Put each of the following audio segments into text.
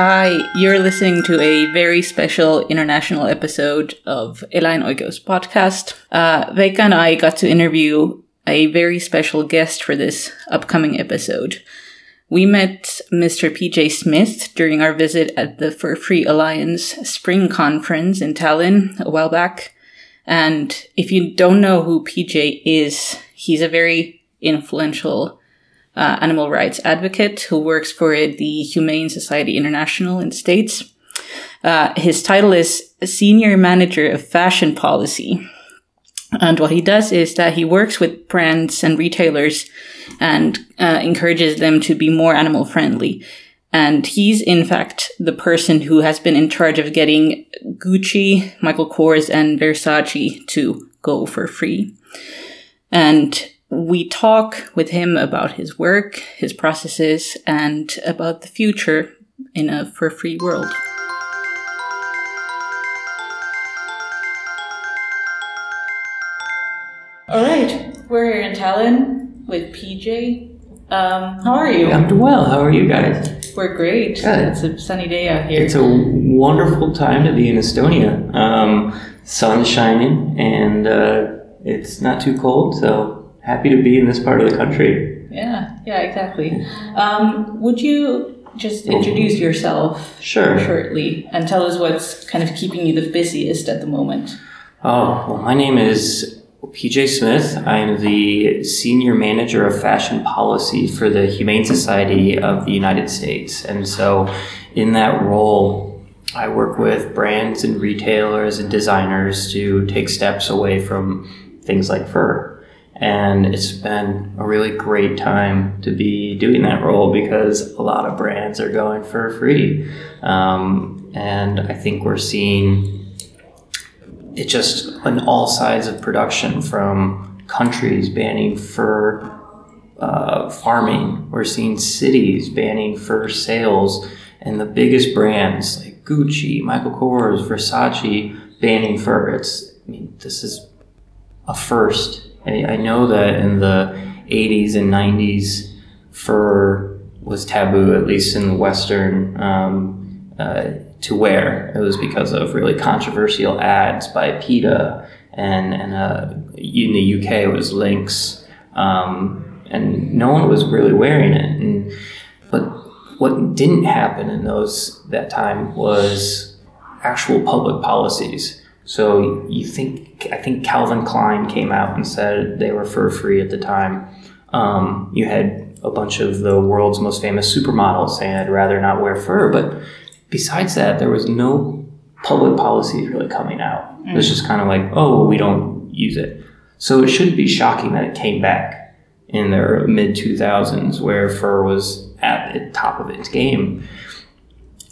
Hi, you're listening to a very special international episode of Eläinoikeus podcast. Uh, Veikka and I got to interview a very special guest for this upcoming episode. We met Mr. PJ Smith during our visit at the Fur Free Alliance Spring Conference in Tallinn a while back. And if you don't know who PJ is, he's a very influential uh, animal rights advocate who works for the Humane Society International in the States. Uh, his title is Senior Manager of Fashion Policy. And what he does is that he works with brands and retailers and uh, encourages them to be more animal friendly. And he's, in fact, the person who has been in charge of getting Gucci, Michael Kors, and Versace to go fur free. And we talk with him about his work, his processes, and about the future in a fur free world. All right, we're here in Tallinn with PJ. Um, how are you? I'm doing well. How are you guys? We're great. Good. It's a sunny day out here. It's a wonderful time to be in Estonia. Um, sun's shining and uh, it's not too cold, so happy to be in this part of the country. yeah, yeah, exactly. Um, would you just introduce yourself Sure. shortly and tell us what's kind of keeping you the busiest at the moment? Oh, well, my name is PJ Smith. I am the Senior Manager of Fashion Policy for the Humane Society of the United States. And so, in that role, I work with brands and retailers and designers to take steps away from things like fur. And it's been a really great time to be doing that role because a lot of brands are going fur free. Um, and I think we're seeing it just on all sides of production from countries banning fur uh, farming. We're seeing cities banning fur sales, and the biggest brands like Gucci, Michael Kors, Versace banning fur. It's I mean this is a first. I, know that in the 80s and 90s, fur was taboo, at least in the Western. Um, uh, to wear. It was because of really controversial ads by PETA and and uh, in the UK it was Lynx, um, and no one was really wearing it. And but what didn't happen in those that time was actual public policies. So you think I think Calvin Klein came out and said they were fur free at the time. Um, you had a bunch of the world's most famous supermodels saying I'd rather not wear fur, but besides that, there was no public policies really coming out. It was just kind of like, oh, well, we don't use it. So it shouldn't be shocking that it came back in the mid 2000s where fur was at the top of its game.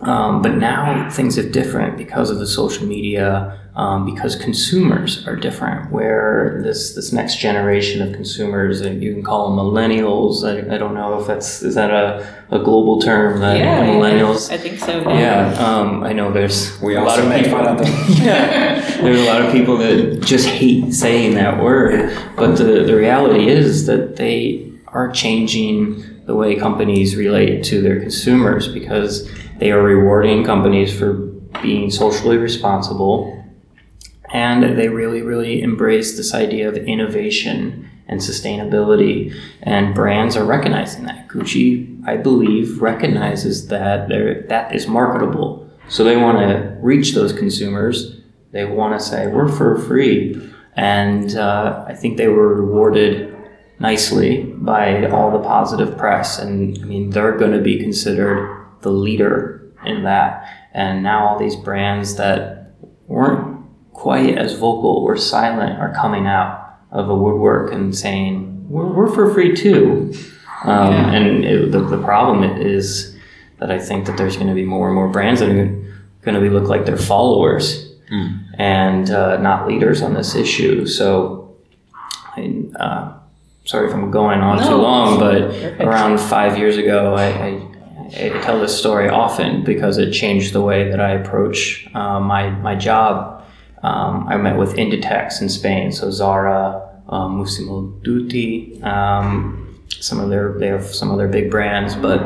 Um, but now things are different because of the social media, um, because consumers are different. Where this this next generation of consumers, and you can call them millennials. I, I don't know if that's is that a, a global term that millennials. I think so. Yeah, um, I know there's We a lot of make people. fun of them. yeah, there's a lot of people that just hate saying that word, but the the reality is that they are changing the way companies relate to their consumers because they are rewarding companies for being socially responsible and they really really embrace this idea of innovation and sustainability. And brands are recognizing that. Gucci i believe recognizes that that is marketable. So they want to reach those consumers. They want to say we're fur free. And uh, i think they were rewarded nicely by all the positive press. And i mean they're going to be considered the leader in that. And now all these brands that weren't quite as vocal or silent are coming out of the woodwork and saying we're, we're fur free too um, Yeah. and it, the, the problem is that i think that there's going to be more and more brands that are going to be look like they're followers and uh, not leaders on this issue so I, uh, sorry if i'm going on too long but Perfect. around five years ago I, I I tell this story often because it changed the way that I approach uh, my my job. Um, I met with Inditex in Spain, so Zara, um, Massimo um, some of their they have some of their big brands, but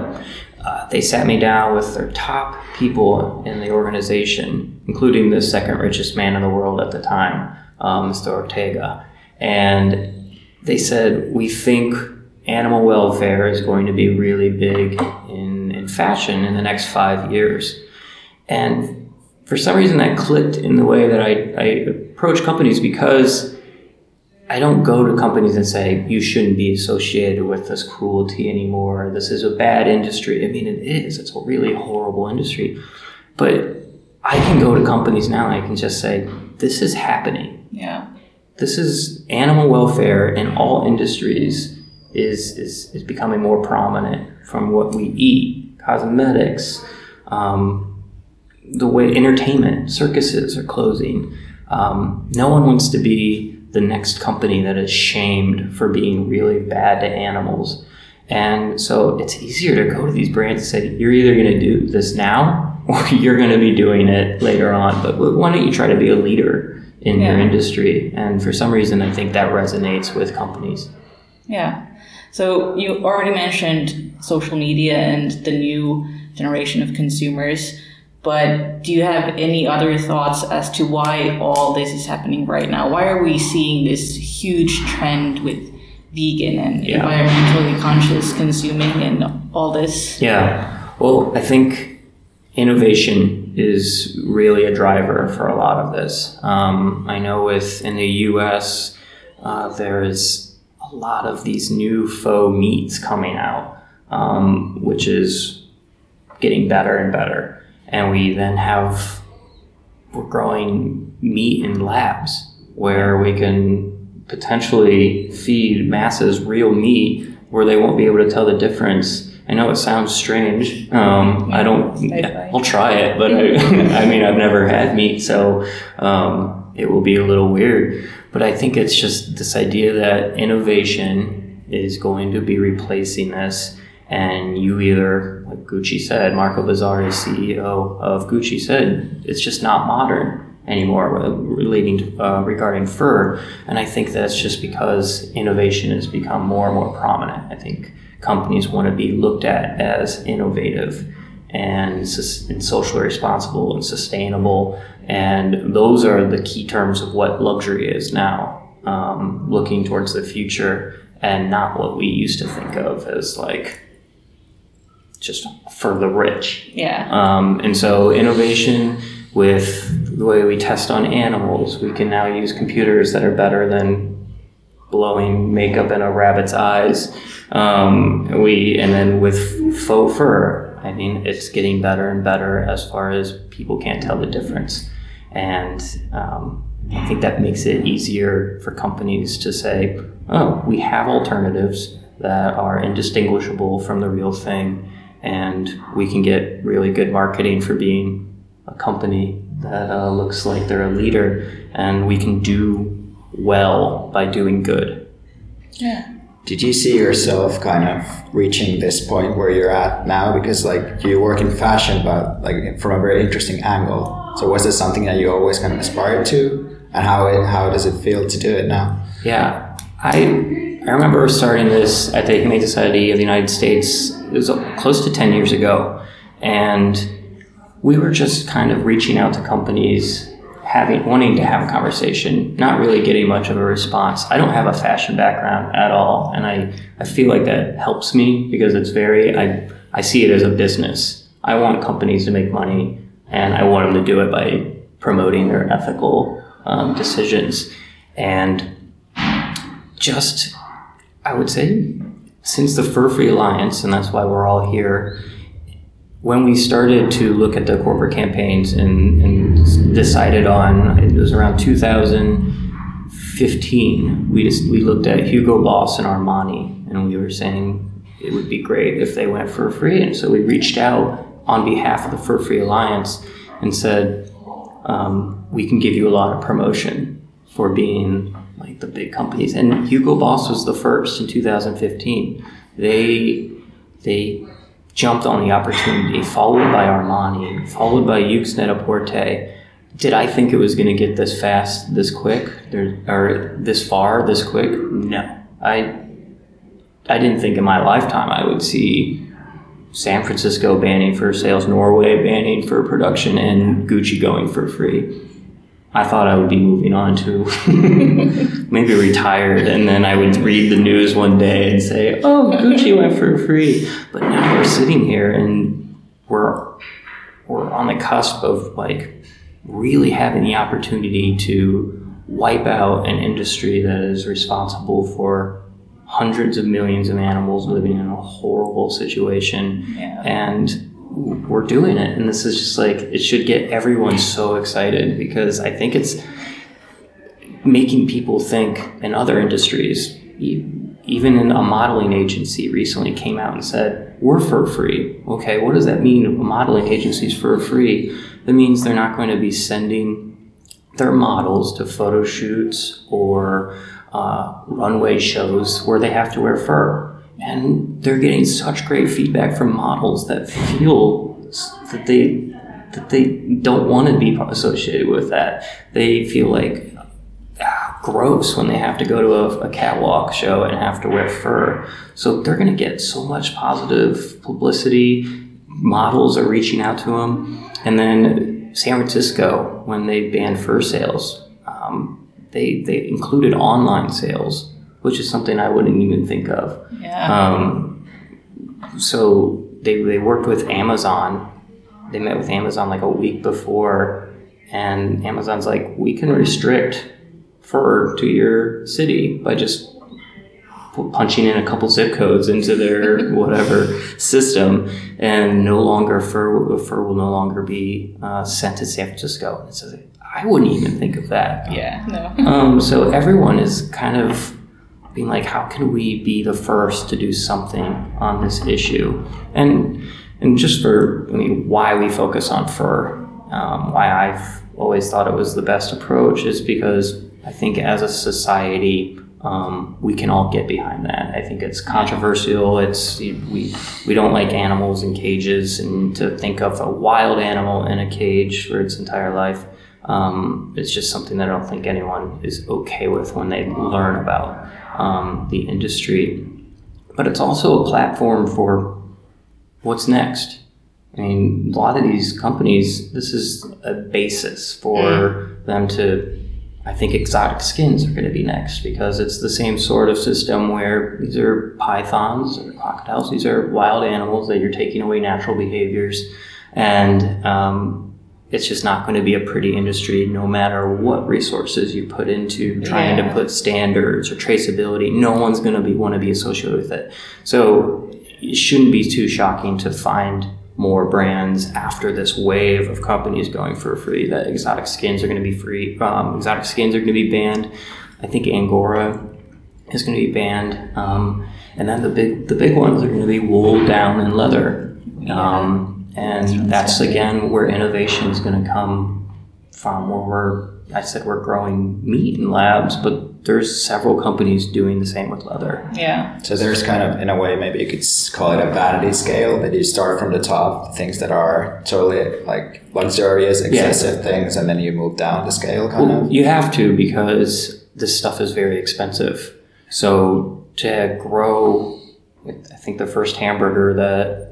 uh, they sat me down with their top people in the organization, including the second richest man in the world at the time, um, Mr. Ortega. And they said, We think animal welfare is going to be really big in, in fashion in the next five years. And for some reason, that clicked in the way that I, I approach companies because I don't go to companies and say, you shouldn't be associated with this cruelty anymore. This is a bad industry. I mean, it is. It's a really horrible industry. But I can go to companies now and I can just say, this is happening. Yeah. This is animal welfare in all industries is, is, is becoming more prominent from what we eat, cosmetics, um, the way entertainment, circuses are closing. Um, no one wants to be the next company that is shamed for being really bad to animals. And so it's easier to go to these brands and say, you're either going to do this now or you're going to be doing it later on. But why don't you try to be a leader in yeah. your industry? And for some reason, I think that resonates with companies. Yeah. So you already mentioned social media and the new generation of consumers. But do you have any other thoughts as to why all this is happening right now? Why are we seeing this huge trend with vegan and yeah. environmentally conscious consuming and all this? Yeah. Well, I think innovation is really a driver for a lot of this. Um, I know with in the U.S. Uh, there is a lot of these new faux meats coming out, um, which is getting better and better and we then have we're growing meat in labs where we can potentially feed masses real meat where they won't be able to tell the difference. I know it sounds strange. Um, I don't. I'll try it, but I, I mean, I've never had meat, so um, it will be a little weird. But I think it's just this idea that innovation is going to be replacing this, and you either, like Gucci said, Marco Bizzarri, CEO of Gucci, said it's just not modern anymore relating to, uh, regarding fur. And I think that's just because innovation has become more and more prominent. I think companies want to be looked at as innovative and, and socially responsible and sustainable. And those are the key terms of what luxury is now. Um, looking towards the future and not what we used to think of as like just for the rich. Yeah. Um, and so innovation with the way we test on animals, we can now use computers that are better than blowing makeup in a rabbit's eyes. Um, we and then with faux fur, I mean, it's getting better and better as far as people can't tell the difference, and um, I think that makes it easier for companies to say, "Oh, we have alternatives that are indistinguishable from the real thing." And we can get really good marketing for being a company that uh, looks like they're a leader, and we can do well by doing good. Yeah. Did you see yourself kind of reaching this point where you're at now? Because like you work in fashion, but like from a very interesting angle. So was this something that you always kind of aspired to, and how it how does it feel to do it now? Yeah, I I remember starting this at the Humane Society of the United States. It was close to 10 years ago. And we were just kind of reaching out to companies, having wanting to have a conversation, not really getting much of a response. I don't have a fashion background at all. And I, I feel like that helps me because it's very, I, I see it as a business. I want companies to make money and I want them to do it by promoting their ethical um, decisions. And just I would say since the Fur Free Alliance, and that's why we're all here, when we started to look at the corporate campaigns and, and decided on, it was around 2015, we just we looked at Hugo Boss and Armani, and we were saying it would be great if they went fur free, and so we reached out on behalf of the Fur Free Alliance and said, um, we can give you a lot of promotion for being like the big companies. And Hugo Boss was the first in 2015. They they jumped on the opportunity, followed by Armani, followed by Yoox Net-a-Porter. Did I think it was going to get this fast, this quick, or this far, this quick? No, I I didn't think in my lifetime I would see San Francisco banning fur sales, Norway banning fur production, and Gucci going fur free. I thought I would be moving on to maybe retired, and then I would read the news one day and say, "Oh, Gucci went fur free." But now we're sitting here and we're we're on the cusp of like really having the opportunity to wipe out an industry that is responsible for hundreds of millions of animals living in a horrible situation, Yeah. and we're doing it. And this is just like it should get everyone so excited because i think it's making people think in other industries even in a modeling agency recently came out and said we're fur free. Okay what does that mean? A modeling agency's fur free. That means they're not going to be sending their models to photo shoots or uh, runway shows where they have to wear fur and they're getting such great feedback from models that feel that they that they don't want to be associated with that. They feel like ah, gross when they have to go to a, a catwalk show and have to wear fur. So they're going to get so much positive publicity. Models are reaching out to them, and then San Francisco when they banned fur sales, um, they they included online sales, which is something I wouldn't even think of. Yeah. Um, so they, they worked with Amazon. They met with Amazon like a week before, and Amazon's like, we can restrict fur to your city by just punching in a couple zip codes into their whatever system, and no longer fur fur will no longer be uh, sent to San Francisco. A, I wouldn't even think of that. yeah. No. Um, so everyone is kind of being like, how can we be the first to do something on this issue? And and just for I mean, why we focus on fur, um, why I've always thought it was the best approach is because I think as a society. Um, we can all get behind that. I think it's controversial. It's we we don't like animals in cages, and to think of a wild animal in a cage for its entire life um, it's just something that I don't think anyone is okay with when they learn about um, the industry. But it's also a platform for what's next. I mean, a lot of these companies, this is a basis for them to. I think exotic skins are going to be next because it's the same sort of system where these are pythons or crocodiles. These are wild animals that you're taking away natural behaviors, and um, it's just not going to be a pretty industry no matter what resources you put into trying Yeah. to put standards or traceability. No one's going to be want to be associated with it. So it shouldn't be too shocking to find more brands after this wave of companies going for free that exotic skins are going to be free. Um, exotic skins are going to be banned. I think Angora is going to be banned. Um, and then the big the big ones are going to be wool, down, and leather. Um, and that's again where innovation is going to come from. Where we're I said we're growing meat in labs, but there's several companies doing the same with leather. Yeah. So there's kind of, in a way, maybe you could call it a vanity scale, that you start from the top, things that are totally like luxurious, excessive things, and then you move down the scale, kind Well, of. you have to because this stuff is very expensive. So to grow, I think the first hamburger that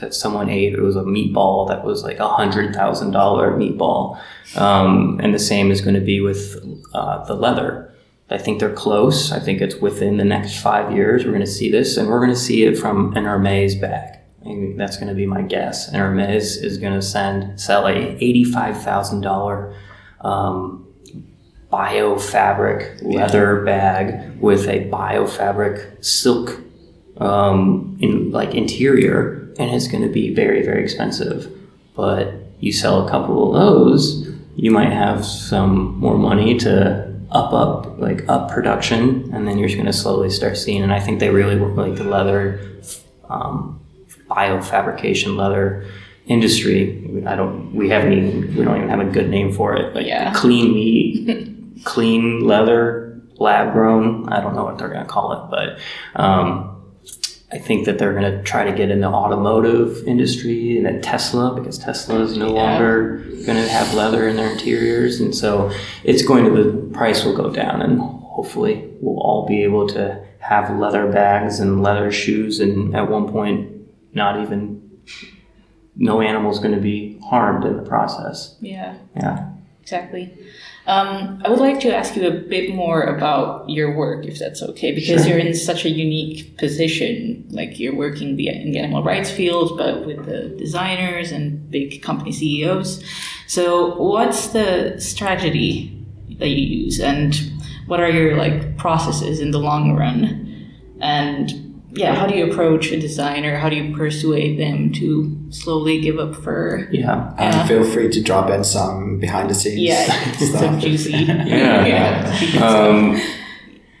that someone ate it was a meatball that was like a hundred thousand dollar meatball, um, and the same is going to be with uh, the leather. I think they're close. I think it's within the next five years we're going to see this, and we're going to see it from an Hermes bag. Think that's going to be my guess. And Hermes is going to send sell a eighty-five thousand dollar um, biofabric leather bag with a biofabric silk um, in like interior, and it's going to be very very expensive. But you sell a couple of those, you might have some more money to up up like up production, and then you're just going to slowly start seeing. And I think they really work like the leather. Um, biofabrication leather industry. I don't. We haven't even. We don't even have a good name for it. Like Yeah. clean meat, clean leather, lab grown. I don't know what they're gonna call it, but um, I think that they're gonna try to get in the automotive industry and at Tesla because Tesla is no Yeah. longer gonna have leather in their interiors, and so it's going to the price will go down, and hopefully we'll all be able to have leather bags and leather shoes, and at one point not even no animal is going to be harmed in the process. Yeah. Yeah. Exactly. Um, I would like to ask you a bit more about your work, if that's okay, because Sure. you're in such a unique position. Like you're working the, in the animal rights field, but with the designers and big company CEOs. So, what's the strategy that you use, and what are your like processes in the long run? And yeah, how do you approach a designer? How do you persuade them to slowly give up fur? Yeah. And Yeah. feel free to drop in some behind the scenes Yeah, some stuff. juicy. Yeah. yeah. um,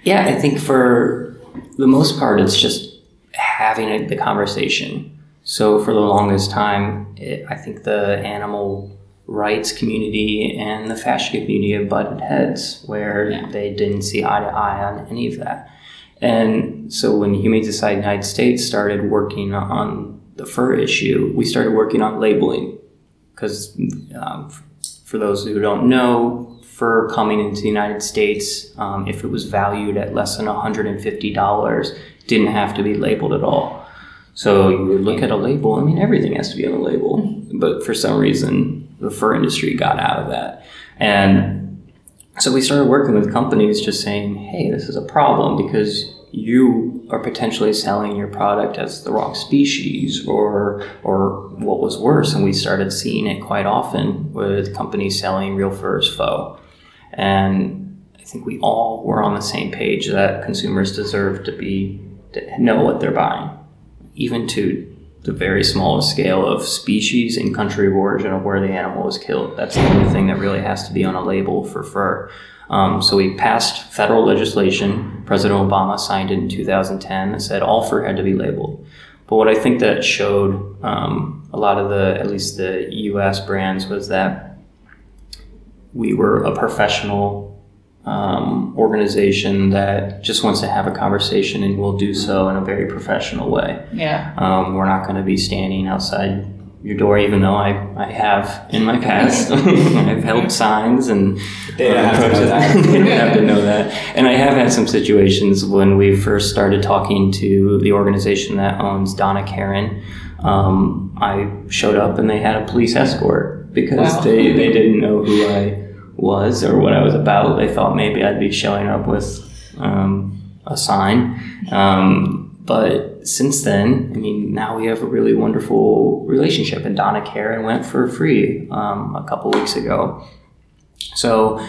yeah, I think for the most part, it's just having a, the conversation. So for the longest time, it, I think the animal rights community and the fashion community have butted heads where Yeah. they didn't see eye to eye on any of that. And so when Humane Society of the United States started working on the fur issue, we started working on labeling because um, for those who don't know, fur coming into the United States, um, if it was valued at less than $150, didn't have to be labeled at all. So you would look at a label, I mean, everything has to be on the label. But for some reason, the fur industry got out of that. And so we started working with companies just saying, hey, this is a problem because you are potentially selling your product as the wrong species or or what was worse. And we started seeing it quite often with companies selling real fur as faux. And i think we all were on the same page that consumers deserve to be to know what they're buying even to the very smallest scale of species and country of origin of where the animal was killed that's the only thing that really has to be on a label for fur um, so we passed federal legislation. President Obama signed it in 2010 that said all fur had to be labeled. But what I think that showed um, a lot of the, at least the U.S. brands, was that we were a professional um, organization that just wants to have a conversation and will do so in a very professional way. Yeah. Um, we're not going to be standing outside your door, even though I, I have in my past. I've held signs and They don't have to know that. they don't have to know that. And I have had some situations when we first started talking to the organization that owns Donna Karan. Um, I showed up and they had a police escort because Wow. they, they didn't know who I was or what I was about. They thought maybe I'd be showing up with um, a sign. Um, but since then, I mean, now we have a really wonderful relationship. And Donna Karan went fur free um, a couple weeks ago. So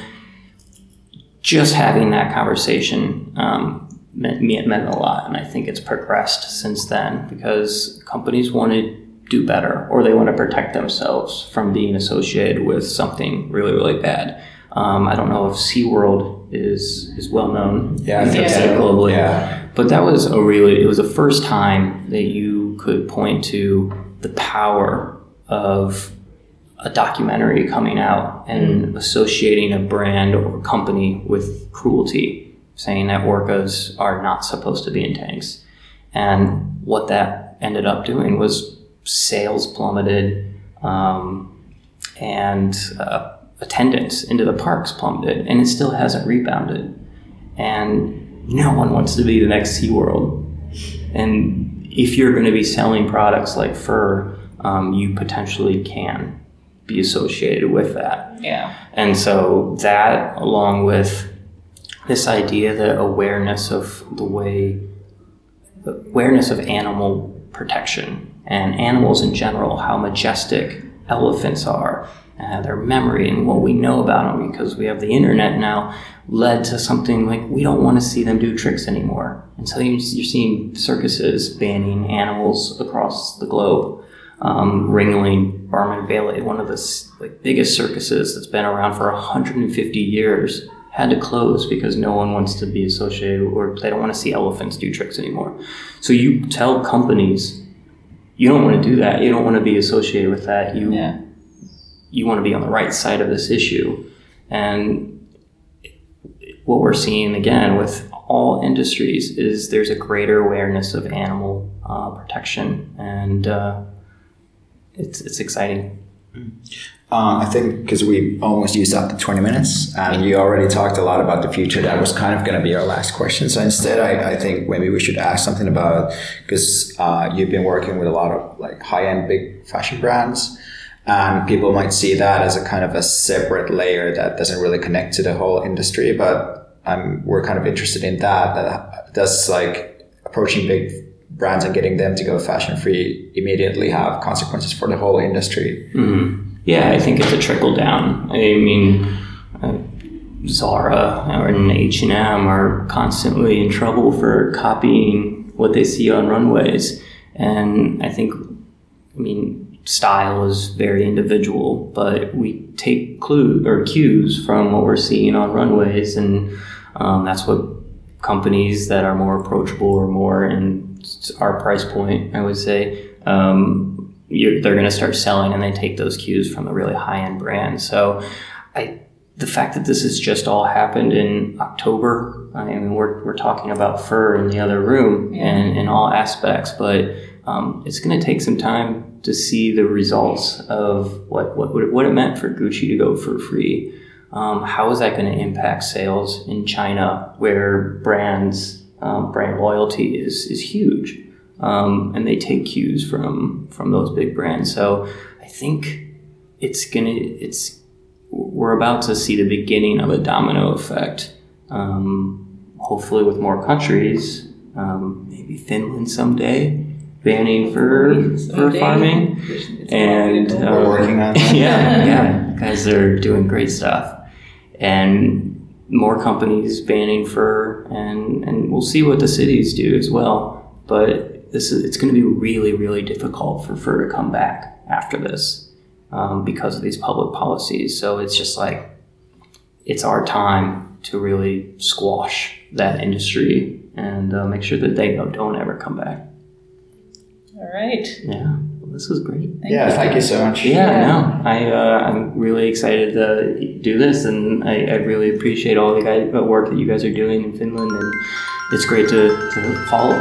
just having that conversation um, meant, meant a lot, and I think it's progressed since then because companies want to do better or they want to protect themselves from being associated with something really really bad. Um, I don't know if SeaWorld is is well known. Yeah, so. globally. Yeah. But that was a really it was the first time that you could point to the power of a documentary coming out and associating a brand or a company with cruelty, saying that orcas are not supposed to be in tanks. And what that ended up doing was sales plummeted um, and uh, attendance into the parks plummeted, and it still hasn't rebounded. And no one wants to be the next SeaWorld. And if you're going to be selling products like fur, um, you potentially can be associated with that. Yeah. And so that, along with this idea that awareness of the way, awareness of animal protection and animals in general, how majestic elephants are, uh, their memory and what we know about them because we have the internet now, led to something like we don't want to see them do tricks anymore. And so you're, seeing circuses banning animals across the globe. Um, Ringling Barnum Bailey, one of the like, biggest circuses that's been around for 150 years, had to close because no one wants to be associated or they don't want to see elephants do tricks anymore. So you tell companies, you don't want to do that. You don't want to be associated with that. You Yeah. you want to be on the right side of this issue. And what we're seeing again with all industries is there's a greater awareness of animal uh, protection, and uh, it's it's exciting. Um, I think because we almost used up the 20 minutes and you already talked a lot about the future, that was kind of going to be our last question. So instead, I, I think maybe we should ask something about because uh, you've been working with a lot of like high end big fashion brands. And people might see that as a kind of a separate layer that doesn't really connect to the whole industry. But um, we're kind of interested in that. That does like approaching big brands and getting them to go fashion free immediately have consequences for the whole industry. Mm-hmm. Yeah, I think it's a trickle down. I mean, uh, Zara and H and M are constantly in trouble for copying what they see on runways, and I think, I mean, style is very individual, but we take clue or cues from what we're seeing on runways, and um, that's what companies that are more approachable or more in our price point, I would say, um, they're going to start selling and they take those cues from a really high end brand. So I, the fact that this has just all happened in October, I mean, we're, we're talking about fur in the other room and in all aspects, but um, it's going to take some time to see the results of what, what, what it meant for Gucci to go fur free. Um, how is that going to impact sales in China where brands, um, brand loyalty is, is huge? Um, and they take cues from from those big brands. So I think it's gonna it's we're about to see the beginning of a domino effect. Um, hopefully, with more countries, um, maybe Finland someday banning for for farming, and we're working on that. yeah, yeah, guys are doing great stuff, and more companies banning fur, and and we'll see what the cities do as well. But this is it's going to be really really difficult for fur to come back after this um, because of these public policies. So it's just like it's our time to really squash that industry and uh, make sure that they don't ever come back. All right. Yeah. Well, this was great. Thank yeah, you. thank you so much. Yeah, yeah. no, I uh, I'm really excited to do this, and I, I really appreciate all the guys, the work that you guys are doing in Finland, and it's great to, to follow.